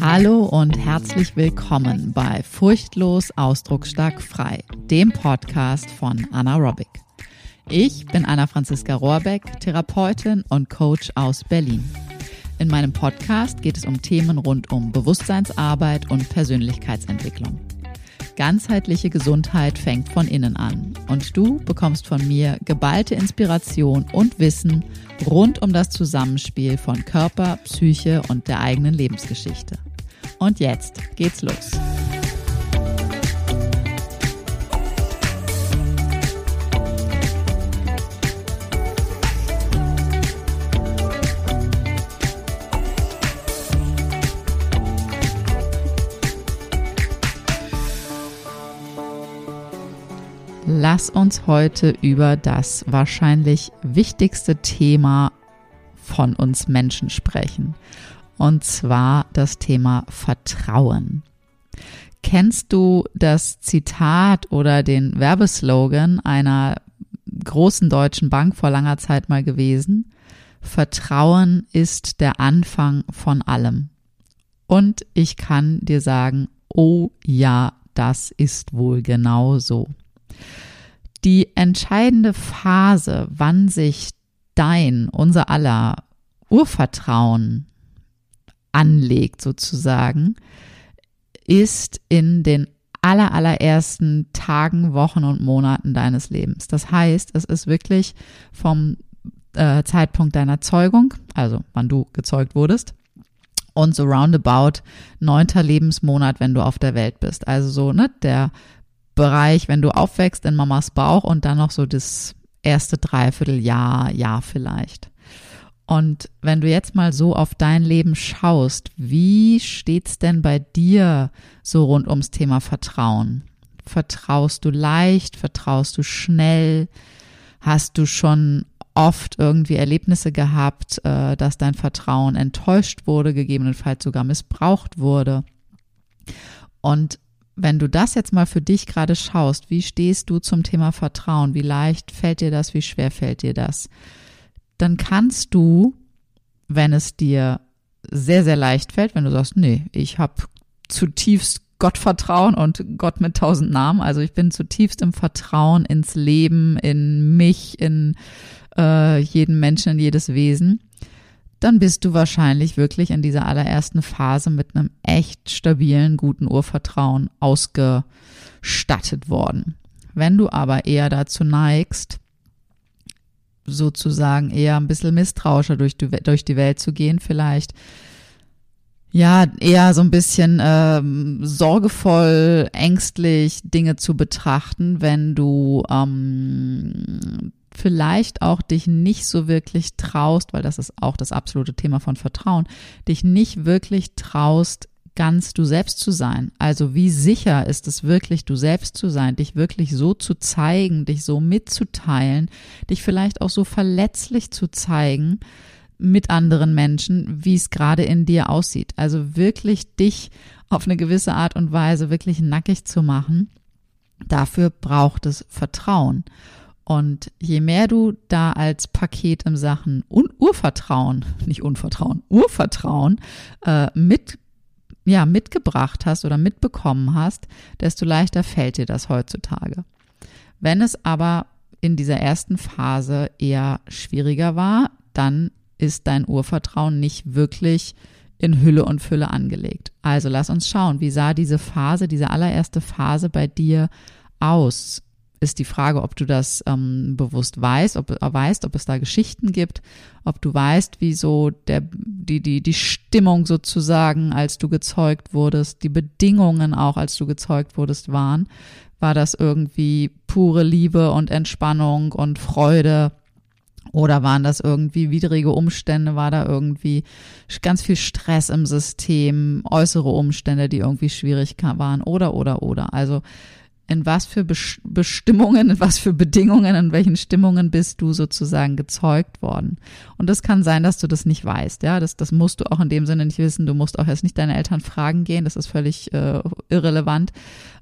Hallo und herzlich willkommen bei Furchtlos Ausdrucksstark Frei, dem Podcast von Anna Robic. Ich bin Anna Franziska Rohrbeck, Therapeutin und Coach aus Berlin. In meinem Podcast geht es um Themen rund um Bewusstseinsarbeit und Persönlichkeitsentwicklung. Ganzheitliche Gesundheit fängt von innen an und du bekommst von mir geballte Inspiration und Wissen rund um das Zusammenspiel von Körper, Psyche und der eigenen Lebensgeschichte. Und jetzt geht's los. Lass uns heute über das wahrscheinlich wichtigste Thema von uns Menschen sprechen. Und zwar das Thema Vertrauen. Kennst du das Zitat oder den Werbeslogan einer großen deutschen Bank vor langer Zeit mal gewesen? Vertrauen ist der Anfang von allem. Und ich kann dir sagen, oh ja, das ist wohl genau so. Die entscheidende Phase, wann sich dein, unser aller Urvertrauen anlegt sozusagen, ist in den aller, allerersten Tagen, Wochen und Monaten deines Lebens. Das heißt, es ist wirklich vom äh, Zeitpunkt deiner Zeugung, also wann du gezeugt wurdest, und so roundabout neunter Lebensmonat, wenn du auf der Welt bist. Also so, ne, der Bereich, wenn du aufwächst in Mamas Bauch und dann noch so das erste Dreivierteljahr, Jahr vielleicht. Und wenn du jetzt mal so auf dein Leben schaust, wie steht's denn bei dir so rund ums Thema Vertrauen? Vertraust du leicht? Vertraust du schnell? Hast du schon oft irgendwie Erlebnisse gehabt, äh, dass dein Vertrauen enttäuscht wurde, gegebenenfalls sogar missbraucht wurde? Und wenn du das jetzt mal für dich gerade schaust, wie stehst du zum Thema Vertrauen? Wie leicht fällt dir das? Wie schwer fällt dir das? Dann kannst du, wenn es dir sehr, sehr leicht fällt, wenn du sagst, nee, ich habe zutiefst Gottvertrauen und Gott mit tausend Namen, also ich bin zutiefst im Vertrauen ins Leben, in mich, in äh, jeden Menschen, in jedes Wesen, dann bist du wahrscheinlich wirklich in dieser allerersten Phase mit einem echt stabilen, guten Urvertrauen ausgestattet worden. Wenn du aber eher dazu neigst, sozusagen eher ein bisschen misstrauischer durch die, durch die Welt zu gehen, vielleicht ja, eher so ein bisschen ähm, sorgevoll, ängstlich Dinge zu betrachten, wenn du ähm, vielleicht auch dich nicht so wirklich traust, weil das ist auch das absolute Thema von Vertrauen, dich nicht wirklich traust, ganz du selbst zu sein. Also wie sicher ist es wirklich, du selbst zu sein, dich wirklich so zu zeigen, dich so mitzuteilen, dich vielleicht auch so verletzlich zu zeigen mit anderen Menschen, wie es gerade in dir aussieht. Also wirklich dich auf eine gewisse Art und Weise wirklich nackig zu machen. Dafür braucht es Vertrauen. Und je mehr du da als Paket im Sachen Un Urvertrauen, nicht Unvertrauen, Urvertrauen äh, mit ja, mitgebracht hast oder mitbekommen hast, desto leichter fällt dir das heutzutage. Wenn es aber in dieser ersten Phase eher schwieriger war, dann ist dein Urvertrauen nicht wirklich in Hülle und Fülle angelegt. Also lass uns schauen, wie sah diese Phase, diese allererste Phase bei dir aus? Ist die Frage, ob du das ähm, bewusst weißt, ob, äh, weißt, ob es da Geschichten gibt, ob du weißt, wie so der, die, die, die Stimmung sozusagen, als du gezeugt wurdest, die Bedingungen auch, als du gezeugt wurdest, waren. War das irgendwie pure Liebe und Entspannung und Freude? Oder waren das irgendwie widrige Umstände? War da irgendwie ganz viel Stress im System, äußere Umstände, die irgendwie schwierig waren? Oder, oder, oder. Also in was für Bestimmungen, in was für Bedingungen, in welchen Stimmungen bist du sozusagen gezeugt worden. Und das kann sein, dass du das nicht weißt. Ja, das, das musst du auch in dem Sinne nicht wissen. Du musst auch erst nicht deine Eltern fragen gehen. Das ist völlig äh, irrelevant.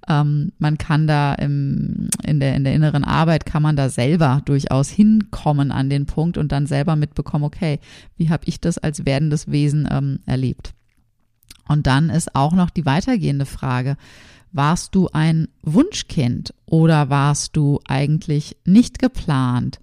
Ähm, man kann da im, in der, in der inneren Arbeit kann man da selber durchaus hinkommen an den Punkt und dann selber mitbekommen, okay, wie habe ich das als werdendes Wesen ähm, erlebt? Und dann ist auch noch die weitergehende Frage, warst du ein Wunschkind oder warst du eigentlich nicht geplant?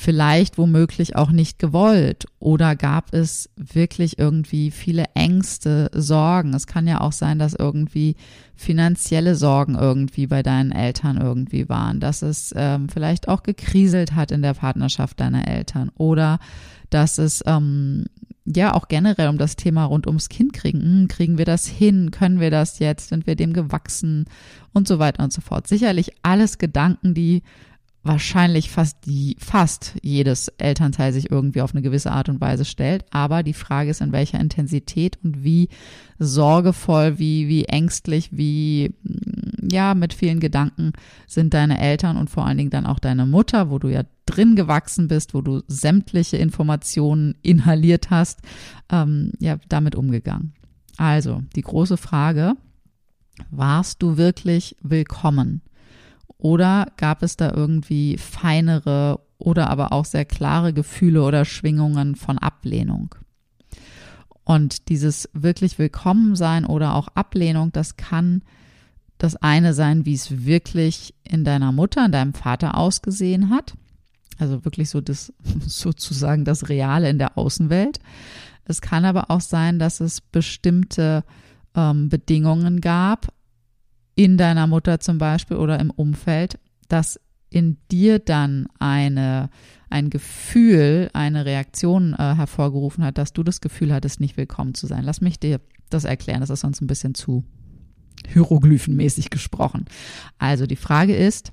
Vielleicht womöglich auch nicht gewollt oder gab es wirklich irgendwie viele Ängste, Sorgen? Es kann ja auch sein, dass irgendwie finanzielle Sorgen irgendwie bei deinen Eltern irgendwie waren, dass es ähm, vielleicht auch gekriselt hat in der Partnerschaft deiner Eltern oder dass es ähm, ja auch generell um das Thema rund ums Kind kriegen. Hm, kriegen wir das hin? Können wir das jetzt? Sind wir dem gewachsen? Und so weiter und so fort. Sicherlich alles Gedanken, die wahrscheinlich fast die, fast jedes Elternteil sich irgendwie auf eine gewisse Art und Weise stellt. Aber die Frage ist, in welcher Intensität und wie sorgevoll, wie, wie ängstlich, wie, mm, ja, mit vielen Gedanken sind deine Eltern und vor allen Dingen dann auch deine Mutter, wo du ja drin gewachsen bist, wo du sämtliche Informationen inhaliert hast, ähm, ja, damit umgegangen. Also, die große Frage, warst du wirklich willkommen? Oder gab es da irgendwie feinere oder aber auch sehr klare Gefühle oder Schwingungen von Ablehnung? Und dieses wirklich Willkommensein oder auch Ablehnung, das kann das eine sein, wie es wirklich in deiner Mutter, in deinem Vater ausgesehen hat. Also wirklich so das, sozusagen das Reale in der Außenwelt. Es kann aber auch sein, dass es bestimmte ähm, Bedingungen gab, in deiner Mutter zum Beispiel oder im Umfeld, dass in dir dann eine, ein Gefühl, eine Reaktion äh, hervorgerufen hat, dass du das Gefühl hattest, nicht willkommen zu sein. Lass mich dir das erklären, das ist sonst ein bisschen zu hieroglyphenmäßig gesprochen. Also die Frage ist,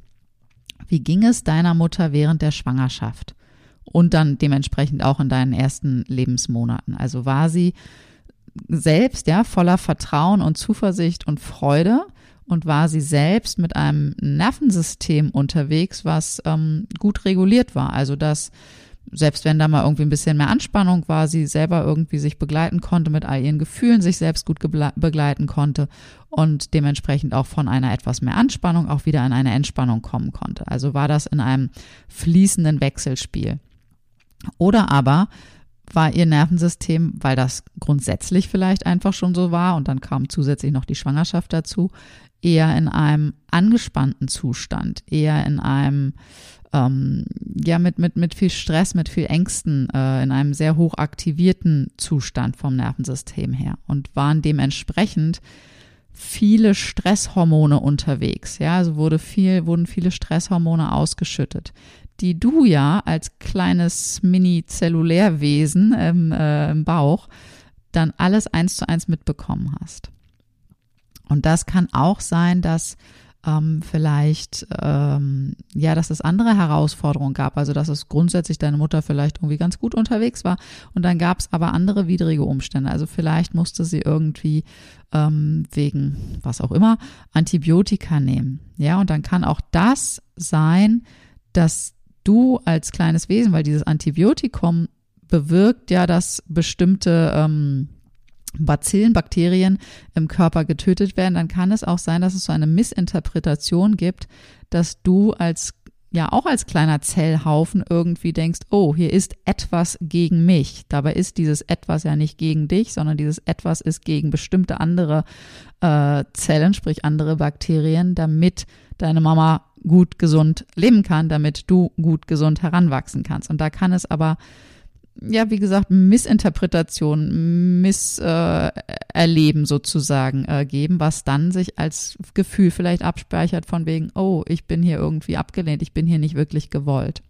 wie ging es deiner Mutter während der Schwangerschaft und dann dementsprechend auch in deinen ersten Lebensmonaten? Also war sie selbst ja voller Vertrauen und Zuversicht und Freude und war sie selbst mit einem Nervensystem unterwegs, was ähm, gut reguliert war. Also dass selbst wenn da mal irgendwie ein bisschen mehr Anspannung war, sie selber irgendwie sich begleiten konnte mit all ihren Gefühlen, sich selbst gut begleiten konnte und dementsprechend auch von einer etwas mehr Anspannung auch wieder in eine Entspannung kommen konnte. Also war das in einem fließenden Wechselspiel. Oder aber war ihr Nervensystem, weil das grundsätzlich vielleicht einfach schon so war und dann kam zusätzlich noch die Schwangerschaft dazu, eher in einem angespannten Zustand, eher in einem ähm, ja mit mit mit viel Stress, mit viel Ängsten, äh, in einem sehr hoch aktivierten Zustand vom Nervensystem her und waren dementsprechend viele Stresshormone unterwegs. Ja, also wurde viel, wurden viele Stresshormone ausgeschüttet, die du ja als kleines Mini-Zellulärwesen im, äh, im Bauch dann alles eins zu eins mitbekommen hast. Und das kann auch sein, dass ähm, vielleicht, ähm, ja, dass es andere Herausforderungen gab. Also, dass es grundsätzlich deine Mutter vielleicht irgendwie ganz gut unterwegs war. Und dann gab es aber andere widrige Umstände. Also, vielleicht musste sie irgendwie ähm, wegen was auch immer Antibiotika nehmen. Ja, und dann kann auch das sein, dass du als kleines Wesen, weil dieses Antibiotikum bewirkt ja, dass bestimmte ähm, Bazillen, Bakterien im Körper getötet werden, dann kann es auch sein, dass es so eine Missinterpretation gibt, dass du als ja auch als kleiner Zellhaufen irgendwie denkst, oh, hier ist etwas gegen mich. Dabei ist dieses etwas ja nicht gegen dich, sondern dieses etwas ist gegen bestimmte andere äh, Zellen, sprich andere Bakterien, damit deine Mama gut gesund leben kann, damit du gut gesund heranwachsen kannst. Und da kann es aber ja, wie gesagt, Missinterpretation, Misserleben äh, sozusagen äh, geben, was dann sich als Gefühl vielleicht abspeichert von wegen, oh, ich bin hier irgendwie abgelehnt, ich bin hier nicht wirklich gewollt.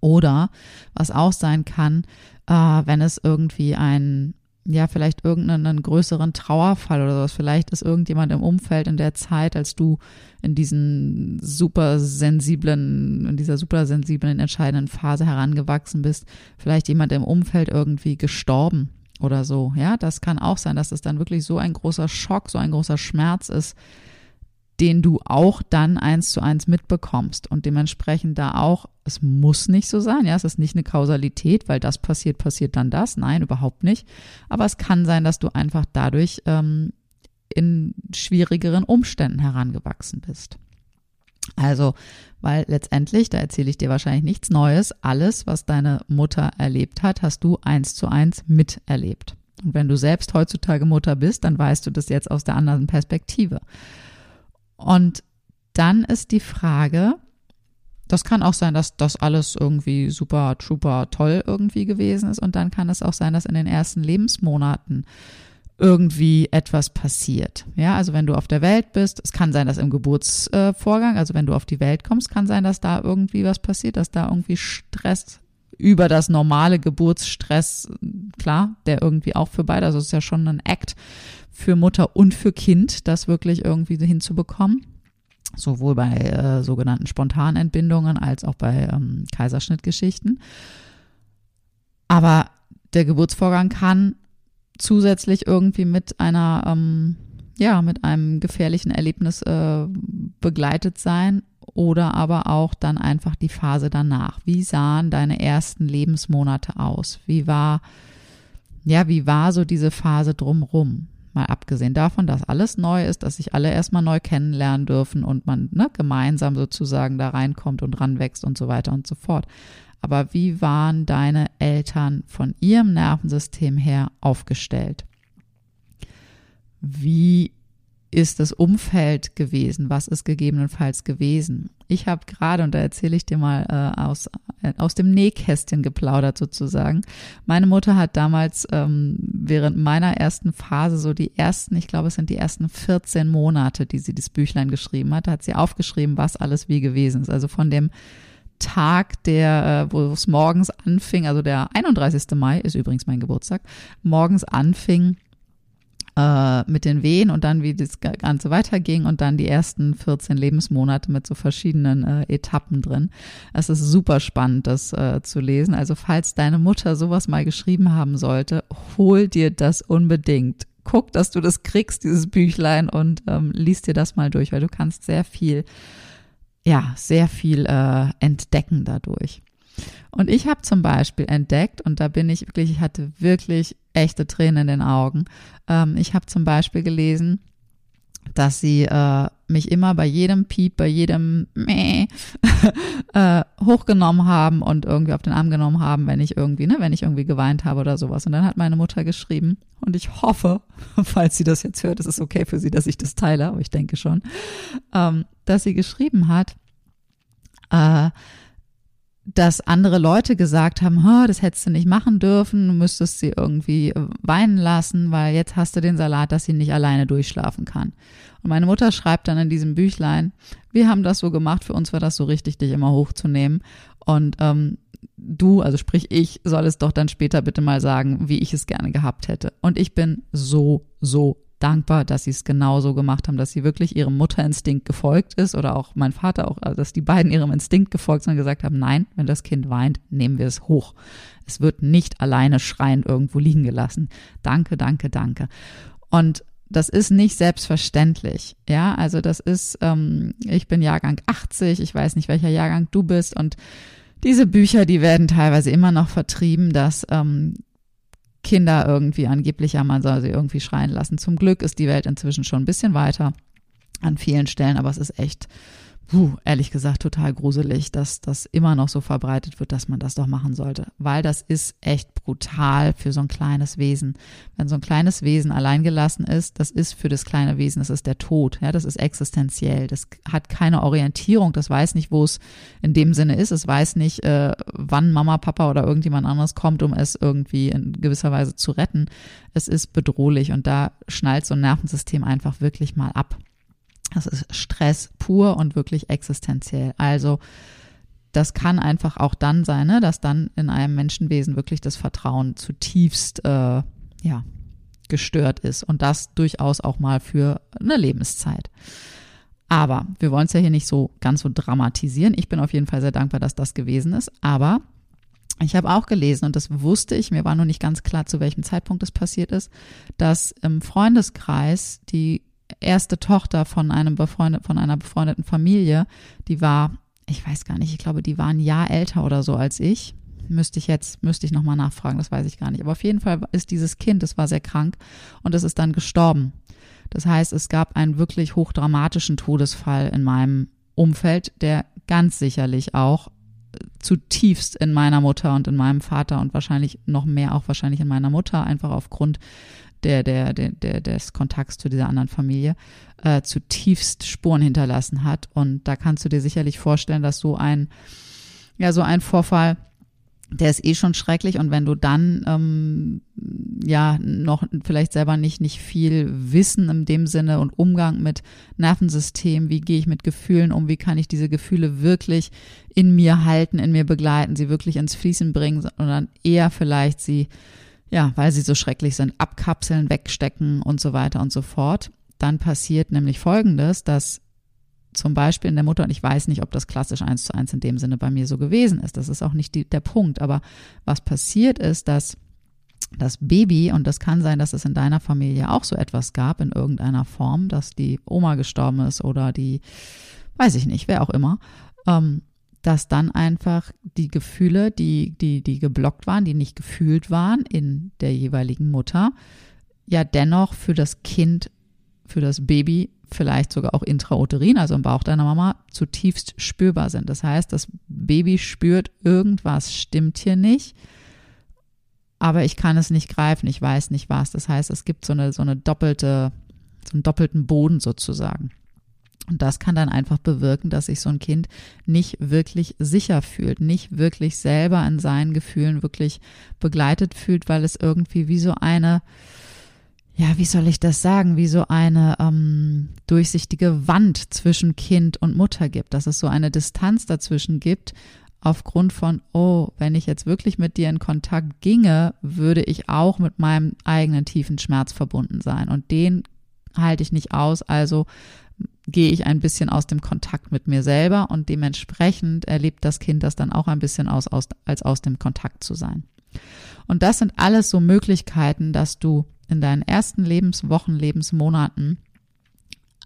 Oder was auch sein kann, äh, wenn es irgendwie ein ja, vielleicht irgendeinen größeren Trauerfall oder sowas. Vielleicht ist irgendjemand im Umfeld in der Zeit, als du in diesen super sensiblen, in dieser super sensiblen, entscheidenden Phase herangewachsen bist, vielleicht jemand im Umfeld irgendwie gestorben oder so. Ja, das kann auch sein, dass es dann wirklich so ein großer Schock, so ein großer Schmerz ist, den du auch dann eins zu eins mitbekommst und dementsprechend da auch, es muss nicht so sein, ja, es ist nicht eine Kausalität, weil das passiert, passiert dann das, nein, überhaupt nicht, aber es kann sein, dass du einfach dadurch ähm, in schwierigeren Umständen herangewachsen bist. Also, weil letztendlich, da erzähle ich dir wahrscheinlich nichts Neues, alles, was deine Mutter erlebt hat, hast du eins zu eins miterlebt. Und wenn du selbst heutzutage Mutter bist, dann weißt du das jetzt aus der anderen Perspektive. Und dann ist die Frage, das kann auch sein, dass das alles irgendwie super, super toll irgendwie gewesen ist. Und dann kann es auch sein, dass in den ersten Lebensmonaten irgendwie etwas passiert. Ja, also wenn du auf der Welt bist, es kann sein, dass im Geburtsvorgang, also wenn du auf die Welt kommst, kann sein, dass da irgendwie was passiert, dass da irgendwie Stress über das normale Geburtsstress, klar, der irgendwie auch für beide, also es ist ja schon ein Act für Mutter und für Kind, das wirklich irgendwie hinzubekommen. Sowohl bei äh, sogenannten Spontanentbindungen als auch bei ähm, Kaiserschnittgeschichten. Aber der Geburtsvorgang kann zusätzlich irgendwie mit einer, ähm, ja, mit einem gefährlichen Erlebnis äh, begleitet sein oder aber auch dann einfach die Phase danach. Wie sahen deine ersten Lebensmonate aus? Wie war, ja, wie war so diese Phase drumrum? Mal abgesehen davon, dass alles neu ist, dass sich alle erstmal neu kennenlernen dürfen und man ne, gemeinsam sozusagen da reinkommt und ranwächst und so weiter und so fort. Aber wie waren deine Eltern von ihrem Nervensystem her aufgestellt? Wie ist das Umfeld gewesen? Was ist gegebenenfalls gewesen? Ich habe gerade, und da erzähle ich dir mal äh, aus, aus dem Nähkästchen geplaudert sozusagen. Meine Mutter hat damals ähm, während meiner ersten Phase, so die ersten, ich glaube, es sind die ersten 14 Monate, die sie das Büchlein geschrieben hat, hat sie aufgeschrieben, was alles wie gewesen ist. Also von dem Tag, der, äh, wo es morgens anfing, also der 31. Mai ist übrigens mein Geburtstag, morgens anfing, äh, mit den Wehen und dann wie das Ganze weiterging und dann die ersten 14 Lebensmonate mit so verschiedenen äh, Etappen drin. Es ist super spannend, das äh, zu lesen. Also falls deine Mutter sowas mal geschrieben haben sollte, hol dir das unbedingt. Guck, dass du das kriegst, dieses Büchlein und ähm, liest dir das mal durch, weil du kannst sehr viel, ja, sehr viel äh, entdecken dadurch. Und ich habe zum Beispiel entdeckt, und da bin ich wirklich, ich hatte wirklich echte Tränen in den Augen. Ähm, ich habe zum Beispiel gelesen, dass sie äh, mich immer bei jedem Piep, bei jedem Mäh äh, hochgenommen haben und irgendwie auf den Arm genommen haben, wenn ich irgendwie, ne, wenn ich irgendwie geweint habe oder sowas. Und dann hat meine Mutter geschrieben, und ich hoffe, falls sie das jetzt hört, es ist okay für sie, dass ich das teile, aber ich denke schon, ähm, dass sie geschrieben hat, äh, dass andere Leute gesagt haben, das hättest du nicht machen dürfen, du müsstest sie irgendwie äh, weinen lassen, weil jetzt hast du den Salat, dass sie nicht alleine durchschlafen kann. Und meine Mutter schreibt dann in diesem Büchlein, wir haben das so gemacht, für uns war das so richtig, dich immer hochzunehmen. Und ähm, du, also sprich ich, soll es doch dann später bitte mal sagen, wie ich es gerne gehabt hätte. Und ich bin so, so dankbar, dass sie es genauso gemacht haben, dass sie wirklich ihrem Mutterinstinkt gefolgt ist oder auch mein Vater auch, also dass die beiden ihrem Instinkt gefolgt sind und gesagt haben, nein, wenn das Kind weint, nehmen wir es hoch. Es wird nicht alleine schreiend irgendwo liegen gelassen. Danke, danke, danke. Und das ist nicht selbstverständlich. Ja, also das ist, ähm, ich bin Jahrgang 80, ich weiß nicht, welcher Jahrgang du bist und diese Bücher, die werden teilweise immer noch vertrieben, dass ähm, Kinder irgendwie angeblich, ja, man soll sie irgendwie schreien lassen. Zum Glück ist die Welt inzwischen schon ein bisschen weiter an vielen Stellen, aber es ist echt puh, ehrlich gesagt total gruselig, dass das immer noch so verbreitet wird, dass man das doch machen sollte. Weil das ist echt brutal für so ein kleines Wesen. Wenn so ein kleines Wesen alleingelassen ist, das ist für das kleine Wesen, das ist der Tod. Ja, das ist existenziell. Das hat keine Orientierung. Das weiß nicht, wo es in dem Sinne ist. Es weiß nicht, äh, wann Mama, Papa oder irgendjemand anderes kommt, um es irgendwie in gewisser Weise zu retten. Es ist bedrohlich und da schnallt so ein Nervensystem einfach wirklich mal ab. Das ist Stress pur und wirklich existenziell. Also das kann einfach auch dann sein, ne, dass dann in einem Menschenwesen wirklich das Vertrauen zutiefst äh, ja, gestört ist und das durchaus auch mal für eine Lebenszeit. Aber wir wollen es ja hier nicht so ganz so dramatisieren. Ich bin auf jeden Fall sehr dankbar, dass das gewesen ist. Aber ich habe auch gelesen, und das wusste ich, mir war nur nicht ganz klar, zu welchem Zeitpunkt es passiert ist, dass im Freundeskreis die erste Tochter von einem befreundet, von einer befreundeten Familie, die war, ich weiß gar nicht, ich glaube, die war ein Jahr älter oder so als ich. Müsste ich jetzt, müsste ich nochmal nachfragen, das weiß ich gar nicht. Aber auf jeden Fall ist dieses Kind, das war sehr krank und es ist dann gestorben. Das heißt, es gab einen wirklich hochdramatischen Todesfall in meinem Umfeld, der ganz sicherlich auch zutiefst in meiner Mutter und in meinem Vater und wahrscheinlich noch mehr auch wahrscheinlich in meiner Mutter, einfach aufgrund der, der, der, der des Kontakts zu dieser anderen Familie, äh, zutiefst Spuren hinterlassen hat. Und da kannst du dir sicherlich vorstellen, dass so ein, ja, so ein Vorfall der ist eh schon schrecklich und wenn du dann ähm, ja noch vielleicht selber nicht nicht viel Wissen in dem Sinne und Umgang mit Nervensystem, wie gehe ich mit Gefühlen um, wie kann ich diese Gefühle wirklich in mir halten, in mir begleiten, sie wirklich ins Fließen bringen dann eher vielleicht sie ja, weil sie so schrecklich sind, abkapseln, wegstecken und so weiter und so fort. Dann passiert nämlich Folgendes, dass zum Beispiel in der Mutter, und ich weiß nicht, ob das klassisch eins zu eins in dem Sinne bei mir so gewesen ist. Das ist auch nicht die, der Punkt. Aber was passiert ist, dass das Baby, und das kann sein, dass es in deiner Familie auch so etwas gab in irgendeiner Form, dass die Oma gestorben ist oder die, weiß ich nicht, wer auch immer, ähm, dass dann einfach die Gefühle, die, die, die geblockt waren, die nicht gefühlt waren in der jeweiligen Mutter, ja dennoch für das Kind, für das Baby vielleicht sogar auch intrauterin, also im Bauch deiner Mama, zutiefst spürbar sind. Das heißt, das Baby spürt, irgendwas stimmt hier nicht, aber ich kann es nicht greifen, ich weiß nicht was. Das heißt, es gibt so eine, so eine doppelte, so einen doppelten Boden sozusagen. Und das kann dann einfach bewirken, dass sich so ein Kind nicht wirklich sicher fühlt, nicht wirklich selber in seinen Gefühlen wirklich begleitet fühlt, weil es irgendwie wie so eine, ja, wie soll ich das sagen, wie so eine ähm, durchsichtige Wand zwischen Kind und Mutter gibt, dass es so eine Distanz dazwischen gibt, aufgrund von, oh, wenn ich jetzt wirklich mit dir in Kontakt ginge, würde ich auch mit meinem eigenen tiefen Schmerz verbunden sein. Und den halte ich nicht aus, also gehe ich ein bisschen aus dem Kontakt mit mir selber und dementsprechend erlebt das Kind das dann auch ein bisschen aus, aus als aus dem Kontakt zu sein. Und das sind alles so Möglichkeiten, dass du in deinen ersten Lebenswochen, Lebensmonaten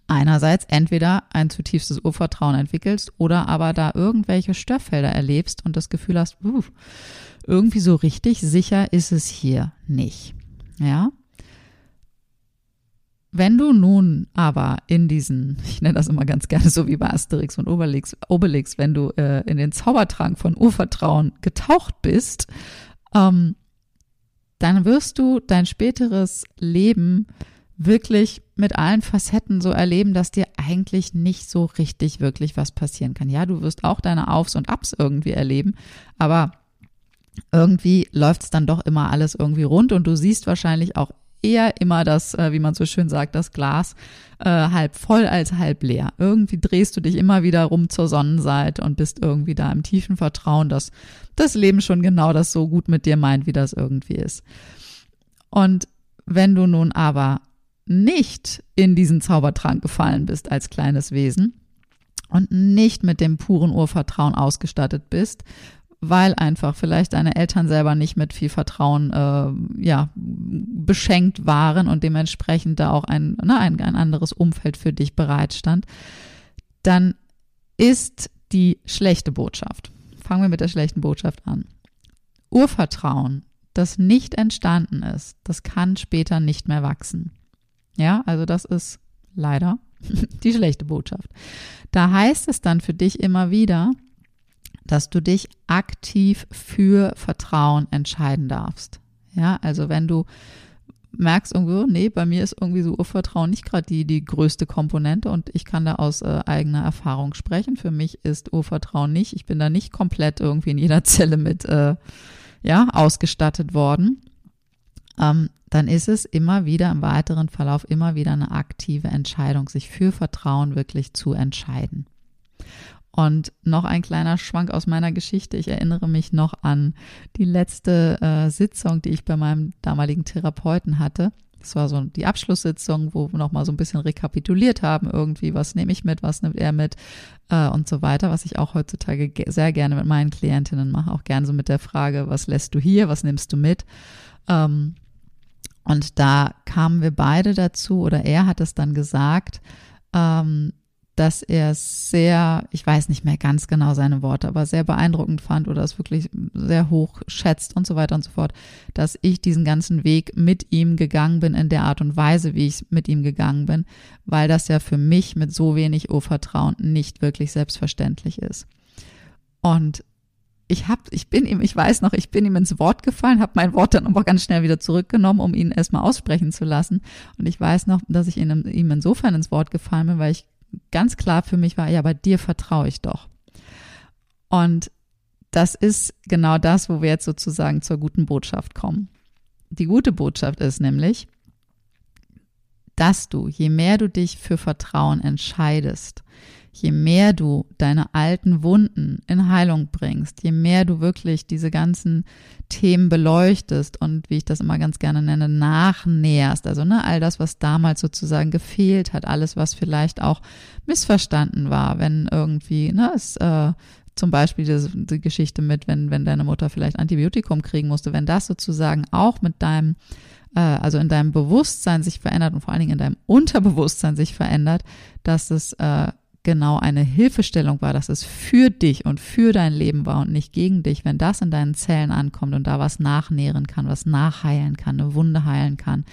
einerseits entweder ein zutiefstes Urvertrauen entwickelst oder aber da irgendwelche Störfelder erlebst und das Gefühl hast, uh, irgendwie so richtig sicher ist es hier nicht. Ja. Wenn du nun aber in diesen, ich nenne das immer ganz gerne so wie bei Asterix und Obelix, Obelix wenn du äh, in den Zaubertrank von Urvertrauen getaucht bist, ähm, dann wirst du dein späteres Leben wirklich mit allen Facetten so erleben, dass dir eigentlich nicht so richtig wirklich was passieren kann. Ja, du wirst auch deine Aufs und Abs irgendwie erleben, aber irgendwie läuft es dann doch immer alles irgendwie rund und du siehst wahrscheinlich auch eher immer das, äh, wie man so schön sagt, das Glas äh, halb voll als halb leer. Irgendwie drehst du dich immer wieder rum zur Sonnenseite und bist irgendwie da im tiefen Vertrauen, dass das Leben schon genau das so gut mit dir meint, wie das irgendwie ist. Und wenn du nun aber nicht in diesen Zaubertrank gefallen bist als kleines Wesen und nicht mit dem puren Urvertrauen ausgestattet bist, weil einfach vielleicht deine Eltern selber nicht mit viel Vertrauen äh, ja beschenkt waren und dementsprechend da auch ein, na, ein, ein anderes Umfeld für dich bereitstand, dann ist die schlechte Botschaft. Fangen wir mit der schlechten Botschaft an. Urvertrauen, das nicht entstanden ist, das kann später nicht mehr wachsen. Ja, also das ist leider die schlechte Botschaft. Da heißt es dann für dich immer wieder, dass du dich aktiv für Vertrauen entscheiden darfst. Ja, also wenn du merkst irgendwo, nee, bei mir ist irgendwie so Urvertrauen nicht gerade die, die größte Komponente und ich kann da aus äh, eigener Erfahrung sprechen. Für mich ist Urvertrauen nicht, ich bin da nicht komplett irgendwie in jeder Zelle mit, äh, ja, ausgestattet worden. Ähm, dann ist es immer wieder im weiteren Verlauf immer wieder eine aktive Entscheidung, sich für Vertrauen wirklich zu entscheiden. Und noch ein kleiner Schwank aus meiner Geschichte. Ich erinnere mich noch an die letzte äh, Sitzung, die ich bei meinem damaligen Therapeuten hatte. Das war so die Abschlusssitzung, wo wir nochmal so ein bisschen rekapituliert haben, irgendwie, was nehme ich mit, was nimmt er mit äh, und so weiter, was ich auch heutzutage ge sehr gerne mit meinen Klientinnen mache, auch gerne so mit der Frage, was lässt du hier, was nimmst du mit? Ähm, Und da kamen wir beide dazu, oder er hat es dann gesagt, ähm, dass er sehr, ich weiß nicht mehr ganz genau seine Worte, aber sehr beeindruckend fand oder es wirklich sehr hoch schätzt und so weiter und so fort, dass ich diesen ganzen Weg mit ihm gegangen bin in der Art und Weise, wie ich mit ihm gegangen bin, weil das ja für mich mit so wenig Urvertrauen nicht wirklich selbstverständlich ist. Und ich hab, ich bin ihm, ich weiß noch, ich bin ihm ins Wort gefallen, habe mein Wort dann aber ganz schnell wieder zurückgenommen, um ihn erstmal aussprechen zu lassen. Und ich weiß noch, dass ich ihm insofern ins Wort gefallen bin, weil ich ganz klar für mich war, ja, bei dir vertraue ich doch. Und das ist genau das, wo wir jetzt sozusagen zur guten Botschaft kommen. Die gute Botschaft ist nämlich, dass du, je mehr du dich für Vertrauen entscheidest, je mehr du deine alten Wunden in Heilung bringst, je mehr du wirklich diese ganzen Themen beleuchtest und wie ich das immer ganz gerne nenne, nachnäherst, also ne, all das, was damals sozusagen gefehlt hat, alles, was vielleicht auch missverstanden war, wenn irgendwie, ne, es äh, zum Beispiel die, die Geschichte mit, wenn, wenn deine Mutter vielleicht Antibiotikum kriegen musste, wenn das sozusagen auch mit deinem äh, also in deinem Bewusstsein sich verändert und vor allen Dingen in deinem Unterbewusstsein sich verändert, dass es äh, genau eine Hilfestellung war, dass es für dich und für dein Leben war und nicht gegen dich, wenn das in deinen Zellen ankommt und da was nachnähren kann, was nachheilen kann, eine Wunde heilen kann,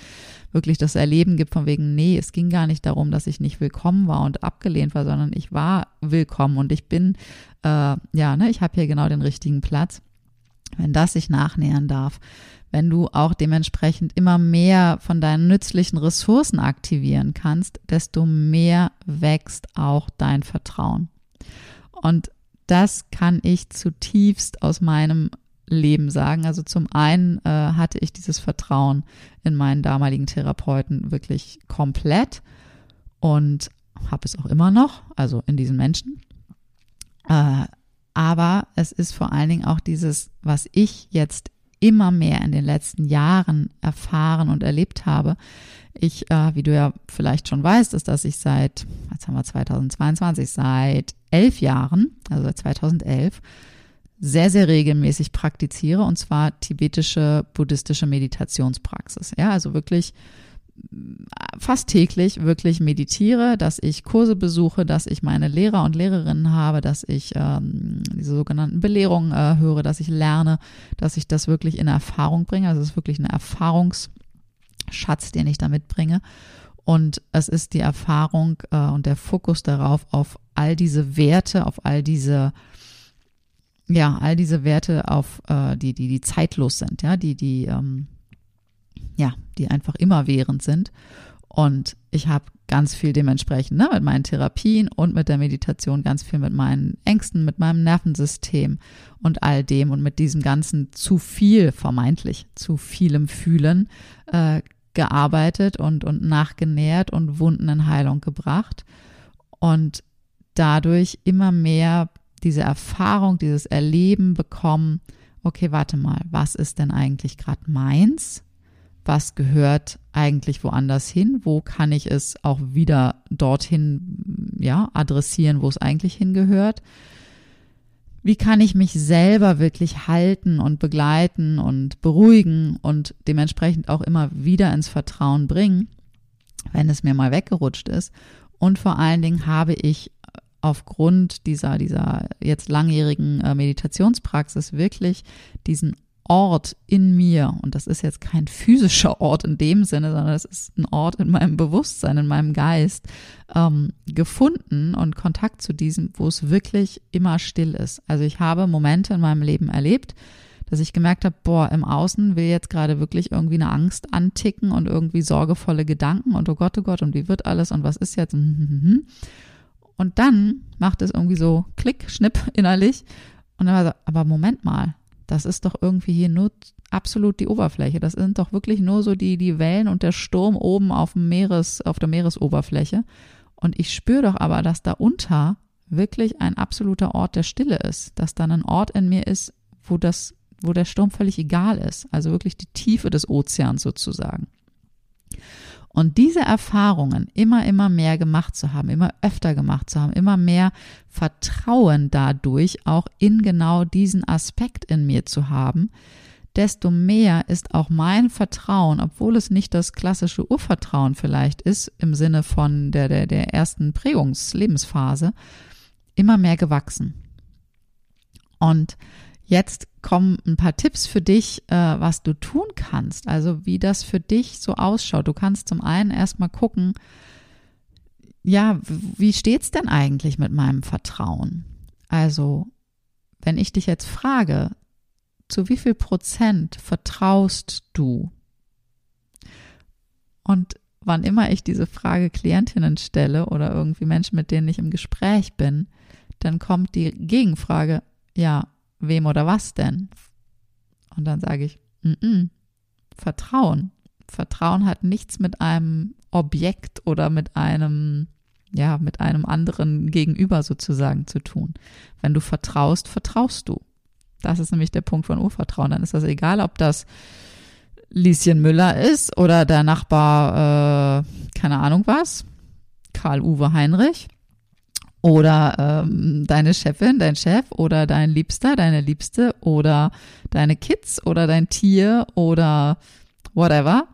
wirklich das Erleben gibt von wegen, nee, es ging gar nicht darum, dass ich nicht willkommen war und abgelehnt war, sondern ich war willkommen und ich bin, äh, ja, ne, ich habe hier genau den richtigen Platz. Wenn das sich nachnähern darf, wenn du auch dementsprechend immer mehr von deinen nützlichen Ressourcen aktivieren kannst, desto mehr wächst auch dein Vertrauen. Und das kann ich zutiefst aus meinem Leben sagen. Also zum einen äh, hatte ich dieses Vertrauen in meinen damaligen Therapeuten wirklich komplett und habe es auch immer noch, also in diesen Menschen. Äh, aber es ist vor allen Dingen auch dieses, was ich jetzt immer mehr in den letzten Jahren erfahren und erlebt habe. Ich, äh, wie du ja vielleicht schon weißt, ist, dass ich seit, jetzt haben wir 2022, seit elf Jahren, also seit 2011, sehr, sehr regelmäßig praktiziere und zwar tibetische buddhistische Meditationspraxis. Ja, also wirklich fast täglich wirklich meditiere, dass ich Kurse besuche, dass ich meine Lehrer und Lehrerinnen habe, dass ich ähm, diese sogenannten Belehrungen äh, höre, dass ich lerne, dass ich das wirklich in Erfahrung bringe. Also es ist wirklich ein Erfahrungsschatz, den ich da mitbringe. Und es ist die Erfahrung äh, und der Fokus darauf, auf all diese Werte, auf all diese ja, all diese Werte auf äh, die, die, die zeitlos sind, ja, die, die ähm, ja, die einfach immerwährend sind. Und ich habe ganz viel dementsprechend ne, mit meinen Therapien und mit der Meditation ganz viel mit meinen Ängsten, mit meinem Nervensystem und all dem und mit diesem ganzen zu viel, vermeintlich zu vielem Fühlen äh, gearbeitet und, und nachgenährt und Wunden in Heilung gebracht. Und dadurch immer mehr diese Erfahrung, dieses Erleben bekommen, okay, warte mal, was ist denn eigentlich gerade meins? Was gehört eigentlich woanders hin, wo kann ich es auch wieder dorthin ja, adressieren, wo es eigentlich hingehört. Wie kann ich mich selber wirklich halten und begleiten und beruhigen und dementsprechend auch immer wieder ins Vertrauen bringen, wenn es mir mal weggerutscht ist. Und vor allen Dingen habe ich aufgrund dieser, dieser jetzt langjährigen äh, Meditationspraxis wirklich diesen Ort in mir, und das ist jetzt kein physischer Ort in dem Sinne, sondern es ist ein Ort in meinem Bewusstsein, in meinem Geist, ähm, gefunden und Kontakt zu diesem, wo es wirklich immer still ist. Also ich habe Momente in meinem Leben erlebt, dass ich gemerkt habe, boah, im Außen will jetzt gerade wirklich irgendwie eine Angst anticken und irgendwie sorgevolle Gedanken und oh Gott, oh Gott, und wie wird alles und was ist jetzt? Und dann macht es irgendwie so Klick, Schnipp innerlich. Und dann war so, aber Moment mal, das ist doch irgendwie hier nur absolut die Oberfläche. Das sind doch wirklich nur so die, die Wellen und der Sturm oben auf dem Meeres, auf der Meeresoberfläche. Und ich spüre doch aber, dass da unter wirklich ein absoluter Ort der Stille ist, dass dann ein Ort in mir ist, wo das, wo der Sturm völlig egal ist. Also wirklich die Tiefe des Ozeans sozusagen. Und diese Erfahrungen immer, immer mehr gemacht zu haben, immer öfter gemacht zu haben, immer mehr Vertrauen dadurch auch in genau diesen Aspekt in mir zu haben, desto mehr ist auch mein Vertrauen, obwohl es nicht das klassische Urvertrauen vielleicht ist, im Sinne von der, der, der ersten Prägungslebensphase, immer mehr gewachsen. Und jetzt kommen ein paar Tipps für dich, äh, was du tun kannst, also wie das für dich so ausschaut. Du kannst zum einen erstmal gucken, ja, wie steht's denn eigentlich mit meinem Vertrauen? Also, wenn ich dich jetzt frage, zu wie viel Prozent vertraust du? Und wann immer ich diese Frage Klientinnen stelle oder irgendwie Menschen, mit denen ich im Gespräch bin, dann kommt die Gegenfrage, ja, wem oder was denn? Und dann sage ich, mm -mm, Vertrauen. Vertrauen hat nichts mit einem Objekt oder mit einem, ja, mit einem anderen Gegenüber sozusagen zu tun. Wenn du vertraust, vertraust du. Das ist nämlich der Punkt von Urvertrauen. Dann ist das egal, ob das Lieschen Müller ist oder der Nachbar, äh, keine Ahnung was, Karl-Uwe Heinrich oder ähm, deine Chefin, dein Chef oder dein Liebster, deine Liebste oder deine Kids oder dein Tier oder whatever.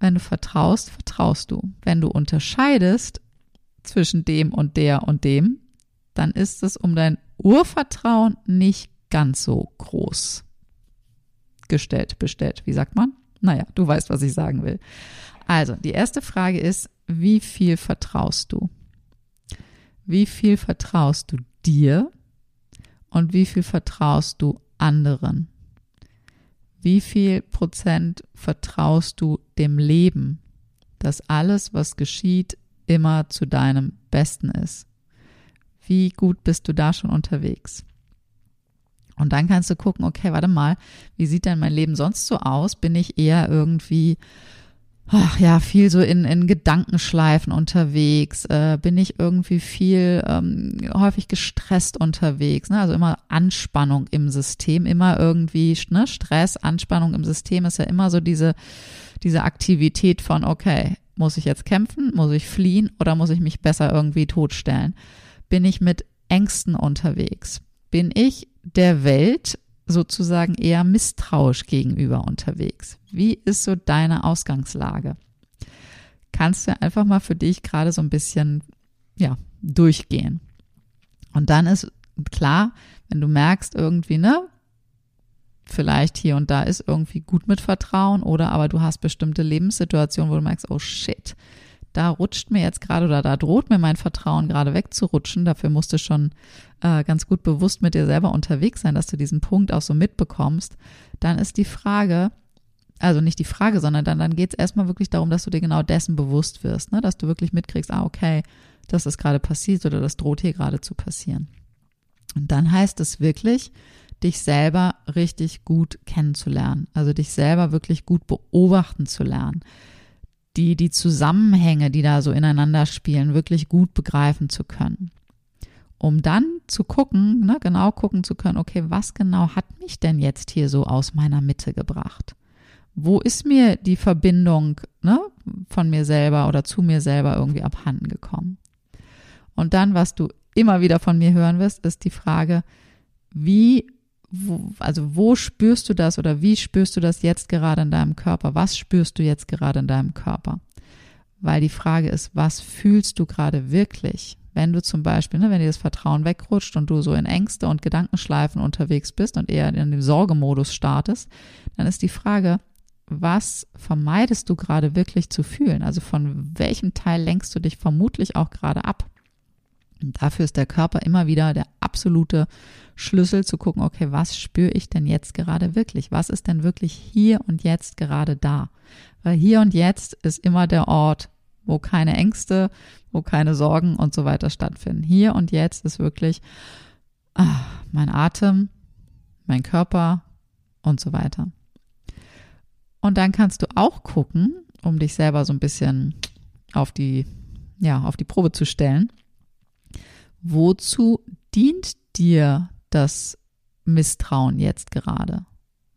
Wenn du vertraust, vertraust du. Wenn du unterscheidest zwischen dem und der und dem, dann ist es um dein Urvertrauen nicht ganz so groß gestellt, bestellt. Wie sagt man? Naja, du weißt, was ich sagen will. Also, die erste Frage ist, wie viel vertraust du? Wie viel vertraust du dir und wie viel vertraust du anderen? Wie viel Prozent vertraust du dem Leben, dass alles, was geschieht, immer zu deinem Besten ist? Wie gut bist du da schon unterwegs? Und dann kannst du gucken, okay, warte mal, wie sieht denn mein Leben sonst so aus? Bin ich eher irgendwie, ach ja, viel so in, in Gedankenschleifen unterwegs? Äh, bin ich irgendwie viel ähm, häufig gestresst unterwegs? Ne? Also immer Anspannung im System, immer irgendwie ne? Stress, Anspannung im System ist ja immer so diese, diese Aktivität von, okay, muss ich jetzt kämpfen? Muss ich fliehen? Oder muss ich mich besser irgendwie totstellen? Bin ich mit Ängsten unterwegs? Bin ich der Welt sozusagen eher misstrauisch gegenüber unterwegs? Wie ist so deine Ausgangslage? Kannst du einfach mal für dich gerade so ein bisschen, ja, durchgehen. Und dann ist klar, wenn du merkst irgendwie, ne, vielleicht hier und da ist irgendwie gut mit Vertrauen oder aber du hast bestimmte Lebenssituationen, wo du merkst, oh shit, da rutscht mir jetzt gerade oder da droht mir mein Vertrauen gerade wegzurutschen. Dafür musst du schon äh, ganz gut bewusst mit dir selber unterwegs sein, dass du diesen Punkt auch so mitbekommst. Dann ist die Frage, also nicht die Frage, sondern dann, dann geht es erstmal wirklich darum, dass du dir genau dessen bewusst wirst, ne? dass du wirklich mitkriegst, ah, okay, das ist gerade passiert oder das droht hier gerade zu passieren. Und dann heißt es wirklich, dich selber richtig gut kennenzulernen, also dich selber wirklich gut beobachten zu lernen die, die Zusammenhänge, die da so ineinander spielen, wirklich gut begreifen zu können. Um dann zu gucken, ne, genau gucken zu können, okay, was genau hat mich denn jetzt hier so aus meiner Mitte gebracht? Wo ist mir die Verbindung ne, von mir selber oder zu mir selber irgendwie abhanden gekommen? Und dann, was du immer wieder von mir hören wirst, ist die Frage, wie wo, also wo spürst du das oder wie spürst du das jetzt gerade in deinem Körper? Was spürst du jetzt gerade in deinem Körper? Weil die Frage ist, was fühlst du gerade wirklich? Wenn du zum Beispiel, ne, wenn dir das Vertrauen wegrutscht und du so in Ängste und Gedankenschleifen unterwegs bist und eher in den Sorgemodus startest, dann ist die Frage, was vermeidest du gerade wirklich zu fühlen? Also von welchem Teil lenkst du dich vermutlich auch gerade ab? Und dafür ist der Körper immer wieder der absolute Schlüssel zu gucken, okay, was spüre ich denn jetzt gerade wirklich? Was ist denn wirklich hier und jetzt gerade da? Weil hier und jetzt ist immer der Ort, wo keine Ängste, wo keine Sorgen und so weiter stattfinden. Hier und jetzt ist wirklich ah, mein Atem, mein Körper und so weiter. Und dann kannst du auch gucken, um dich selber so ein bisschen auf die, ja, auf die Probe zu stellen wozu dient dir das Misstrauen jetzt gerade?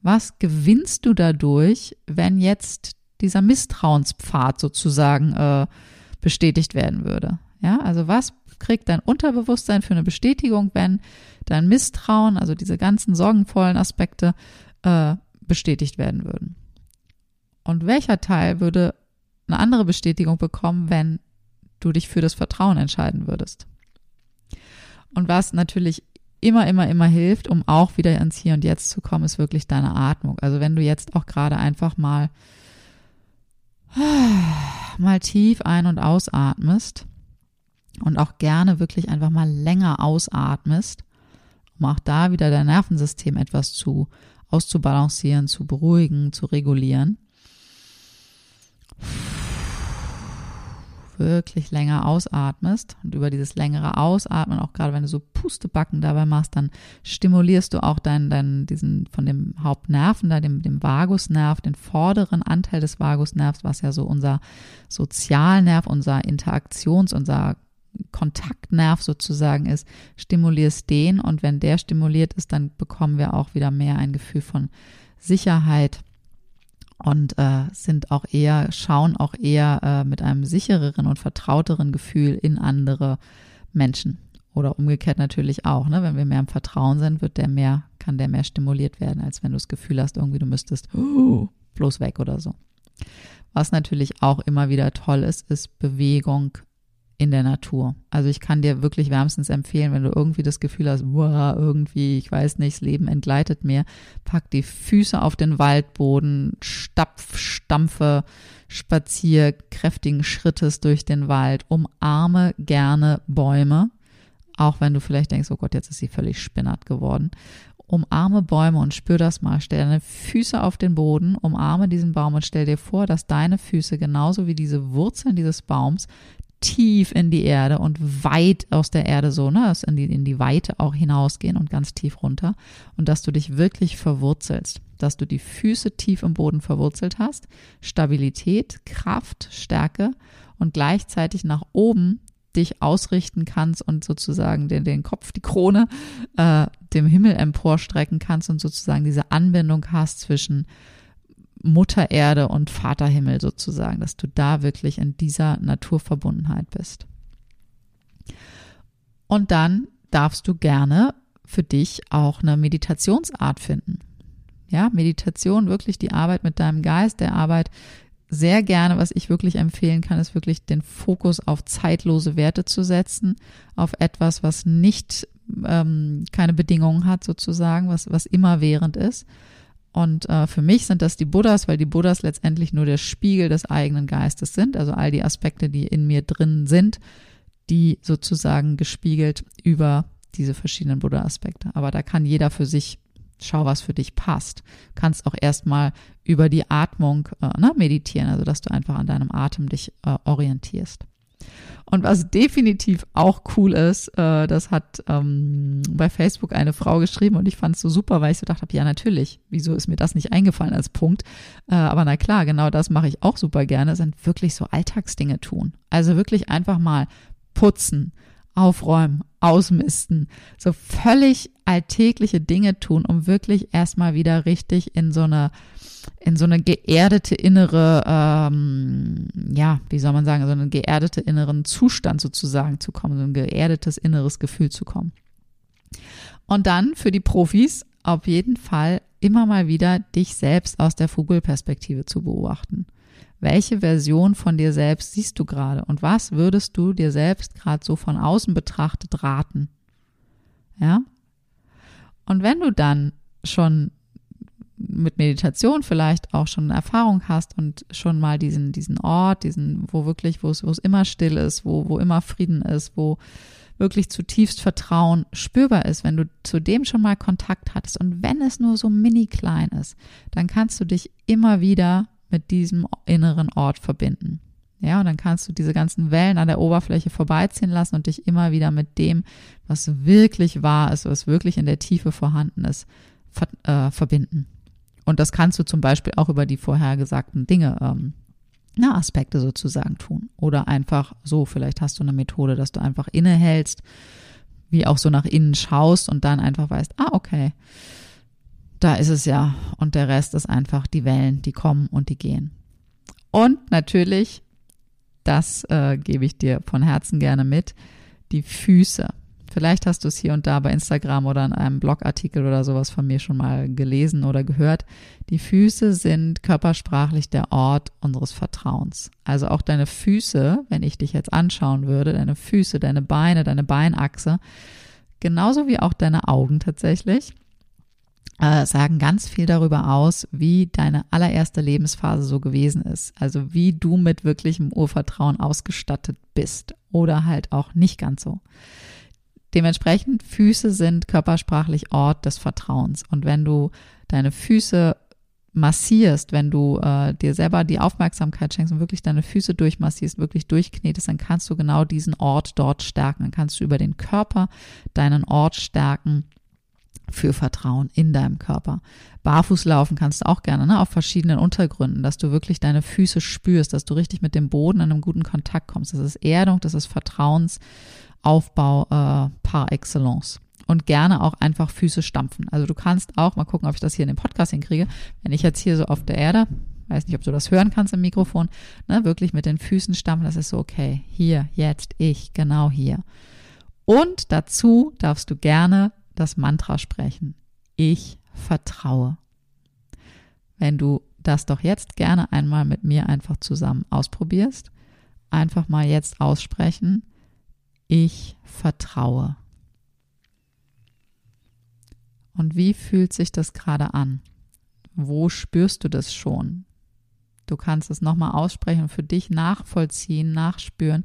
Was gewinnst du dadurch, wenn jetzt dieser Misstrauenspfad sozusagen äh, bestätigt werden würde? Ja, also was kriegt dein Unterbewusstsein für eine Bestätigung, wenn dein Misstrauen, also diese ganzen sorgenvollen Aspekte, äh, bestätigt werden würden. Und welcher Teil würde eine andere Bestätigung bekommen, wenn du dich für das Vertrauen entscheiden würdest? Und was natürlich immer, immer, immer hilft, um auch wieder ins Hier und Jetzt zu kommen, ist wirklich deine Atmung. Also wenn du jetzt auch gerade einfach mal, mal tief ein- und ausatmest und auch gerne wirklich einfach mal länger ausatmest, um auch da wieder dein Nervensystem etwas zu auszubalancieren, zu beruhigen, zu regulieren wirklich länger ausatmest und über dieses längere Ausatmen, auch gerade wenn du so Pustebacken dabei machst, dann stimulierst du auch deinen, deinen diesen von dem Hauptnerven, da dem, dem Vagusnerv, den vorderen Anteil des Vagusnervs, was ja so unser Sozialnerv, unser Interaktions-, unser Kontaktnerv sozusagen ist, stimulierst den und wenn der stimuliert ist, dann bekommen wir auch wieder mehr ein Gefühl von Sicherheit und äh, sind auch eher, schauen auch eher äh, mit einem sichereren und vertrauteren Gefühl in andere Menschen. Oder umgekehrt natürlich auch, ne? Wenn wir mehr im Vertrauen sind, wird der mehr, kann der mehr stimuliert werden, als wenn du das Gefühl hast, irgendwie du müsstest uh, bloß weg oder so. Was natürlich auch immer wieder toll ist, ist Bewegung in der Natur. Also ich kann dir wirklich wärmstens empfehlen, wenn du irgendwie das Gefühl hast, wow, irgendwie, ich weiß nicht, das Leben entgleitet mir, pack die Füße auf den Waldboden, stapf, stampfe, spazier kräftigen Schrittes durch den Wald, umarme gerne Bäume, auch wenn du vielleicht denkst, oh Gott, jetzt ist sie völlig spinnert geworden. Umarme Bäume und spür das mal. Stell deine Füße auf den Boden, umarme diesen Baum und stell dir vor, dass deine Füße genauso wie diese Wurzeln dieses Baums tief in die Erde und weit aus der Erde so, ne, in die, in die Weite auch hinausgehen und ganz tief runter. Und dass du dich wirklich verwurzelst, dass du die Füße tief im Boden verwurzelt hast, Stabilität, Kraft, Stärke und gleichzeitig nach oben dich ausrichten kannst und sozusagen den, den Kopf, die Krone äh, dem Himmel emporstrecken kannst und sozusagen diese Anbindung hast zwischen Mutter Erde und Vater Himmel sozusagen, dass du da wirklich in dieser Naturverbundenheit bist. Und dann darfst du gerne für dich auch eine Meditationsart finden. Ja, Meditation, wirklich die Arbeit mit deinem Geist, der Arbeit sehr gerne, was ich wirklich empfehlen kann, ist wirklich den Fokus auf zeitlose Werte zu setzen, auf etwas, was nicht ähm, keine Bedingungen hat sozusagen, was, was immerwährend ist und äh, für mich sind das die Buddhas, weil die Buddhas letztendlich nur der Spiegel des eigenen Geistes sind, also all die Aspekte, die in mir drin sind, die sozusagen gespiegelt über diese verschiedenen Buddha-Aspekte. Aber da kann jeder für sich schau, was für dich passt. Du kannst auch erstmal über die Atmung äh, ne, meditieren, also dass du einfach an deinem Atem dich äh, orientierst. Und was definitiv auch cool ist, äh, das hat ähm, bei Facebook eine Frau geschrieben und ich fand es so super, weil ich so gedacht habe, ja natürlich, wieso ist mir das nicht eingefallen als Punkt? Äh, aber na klar, genau das mache ich auch super gerne, sind wirklich so Alltagsdinge tun. Also wirklich einfach mal putzen, aufräumen, ausmisten, so völlig alltägliche Dinge tun, um wirklich erstmal wieder richtig in so eine in so eine geerdete innere, ähm, ja, wie soll man sagen, so einen geerdete inneren Zustand sozusagen zu kommen, so ein geerdetes inneres Gefühl zu kommen. Und dann für die Profis auf jeden Fall immer mal wieder dich selbst aus der Vogelperspektive zu beobachten. Welche Version von dir selbst siehst du gerade und was würdest du dir selbst gerade so von außen betrachtet raten? Ja? Und wenn du dann schon mit Meditation vielleicht auch schon Erfahrung hast und schon mal diesen, diesen Ort, diesen, wo wirklich, wo es, wo es immer still ist, wo, wo immer Frieden ist, wo wirklich zutiefst Vertrauen spürbar ist, wenn du zu dem schon mal Kontakt hattest und wenn es nur so mini klein ist, dann kannst du dich immer wieder mit diesem inneren Ort verbinden. Ja, und dann kannst du diese ganzen Wellen an der Oberfläche vorbeiziehen lassen und dich immer wieder mit dem, was wirklich wahr ist, was wirklich in der Tiefe vorhanden ist, ver äh, verbinden. Und das kannst du zum Beispiel auch über die vorhergesagten Dinge, ähm, na, Aspekte sozusagen tun. Oder einfach so, vielleicht hast du eine Methode, dass du einfach innehältst, wie auch so nach innen schaust und dann einfach weißt, ah, okay, da ist es ja. Und der Rest ist einfach die Wellen, die kommen und die gehen. Und natürlich, das äh, gebe ich dir von Herzen gerne mit, die Füße. Vielleicht hast du es hier und da bei Instagram oder in einem Blogartikel oder sowas von mir schon mal gelesen oder gehört. Die Füße sind körpersprachlich der Ort unseres Vertrauens. Also auch deine Füße, wenn ich dich jetzt anschauen würde, deine Füße, deine Beine, deine Beinachse, genauso wie auch deine Augen tatsächlich, äh, sagen ganz viel darüber aus, wie deine allererste Lebensphase so gewesen ist. Also wie du mit wirklichem Urvertrauen ausgestattet bist oder halt auch nicht ganz so. Dementsprechend, Füße sind körpersprachlich Ort des Vertrauens. Und wenn du deine Füße massierst, wenn du äh, dir selber die Aufmerksamkeit schenkst und wirklich deine Füße durchmassierst, wirklich durchknetest, dann kannst du genau diesen Ort dort stärken. Dann kannst du über den Körper deinen Ort stärken für Vertrauen in deinem Körper. Barfuß laufen kannst du auch gerne, ne, auf verschiedenen Untergründen, dass du wirklich deine Füße spürst, dass du richtig mit dem Boden in einem guten Kontakt kommst. Das ist Erdung, das ist Vertrauensaufbau äh, par excellence. Und gerne auch einfach Füße stampfen. Also du kannst auch, mal gucken, ob ich das hier in dem Podcast hinkriege, wenn ich jetzt hier so auf der Erde, weiß nicht, ob du das hören kannst im Mikrofon, ne, wirklich mit den Füßen stampfen, das ist so, okay, hier, jetzt, ich, genau hier. Und dazu darfst du gerne das Mantra sprechen. Ich vertraue. Wenn du das doch jetzt gerne einmal mit mir einfach zusammen ausprobierst, einfach mal jetzt aussprechen. Ich vertraue. Und wie fühlt sich das gerade an? Wo spürst du das schon? Du kannst es nochmal aussprechen für dich nachvollziehen, nachspüren,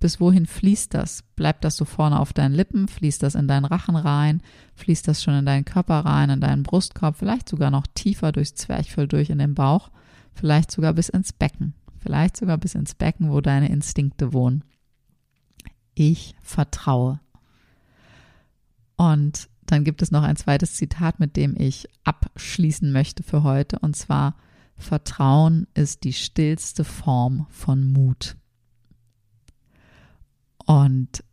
bis wohin fließt das? Bleibt das so vorne auf deinen Lippen? Fließt das in deinen Rachen rein? Fließt das schon in deinen Körper rein, in deinen Brustkorb? Vielleicht sogar noch tiefer durchs Zwerchfell durch in den Bauch? Vielleicht sogar bis ins Becken? Vielleicht sogar bis ins Becken, wo deine Instinkte wohnen. Ich vertraue. Und dann gibt es noch ein zweites Zitat, mit dem ich abschließen möchte für heute. Und zwar, Vertrauen ist die stillste Form von Mut. Und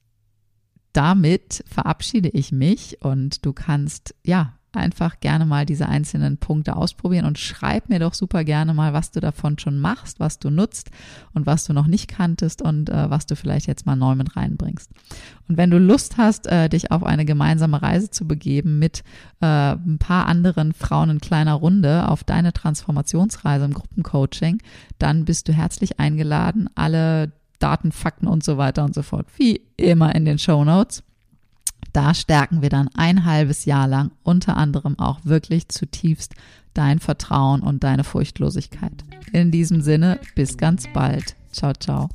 damit verabschiede ich mich und du kannst ja einfach gerne mal diese einzelnen Punkte ausprobieren und schreib mir doch super gerne mal, was du davon schon machst, was du nutzt und was du noch nicht kanntest und äh, was du vielleicht jetzt mal neu mit reinbringst. Und wenn du Lust hast, äh, dich auf eine gemeinsame Reise zu begeben mit äh, ein paar anderen Frauen in kleiner Runde auf deine Transformationsreise im Gruppencoaching, dann bist du herzlich eingeladen. Alle Daten, Fakten und so weiter und so fort. Wie immer in den Show Notes. Da stärken wir dann ein halbes Jahr lang unter anderem auch wirklich zutiefst dein Vertrauen und deine Furchtlosigkeit. In diesem Sinne, bis ganz bald. Ciao, ciao.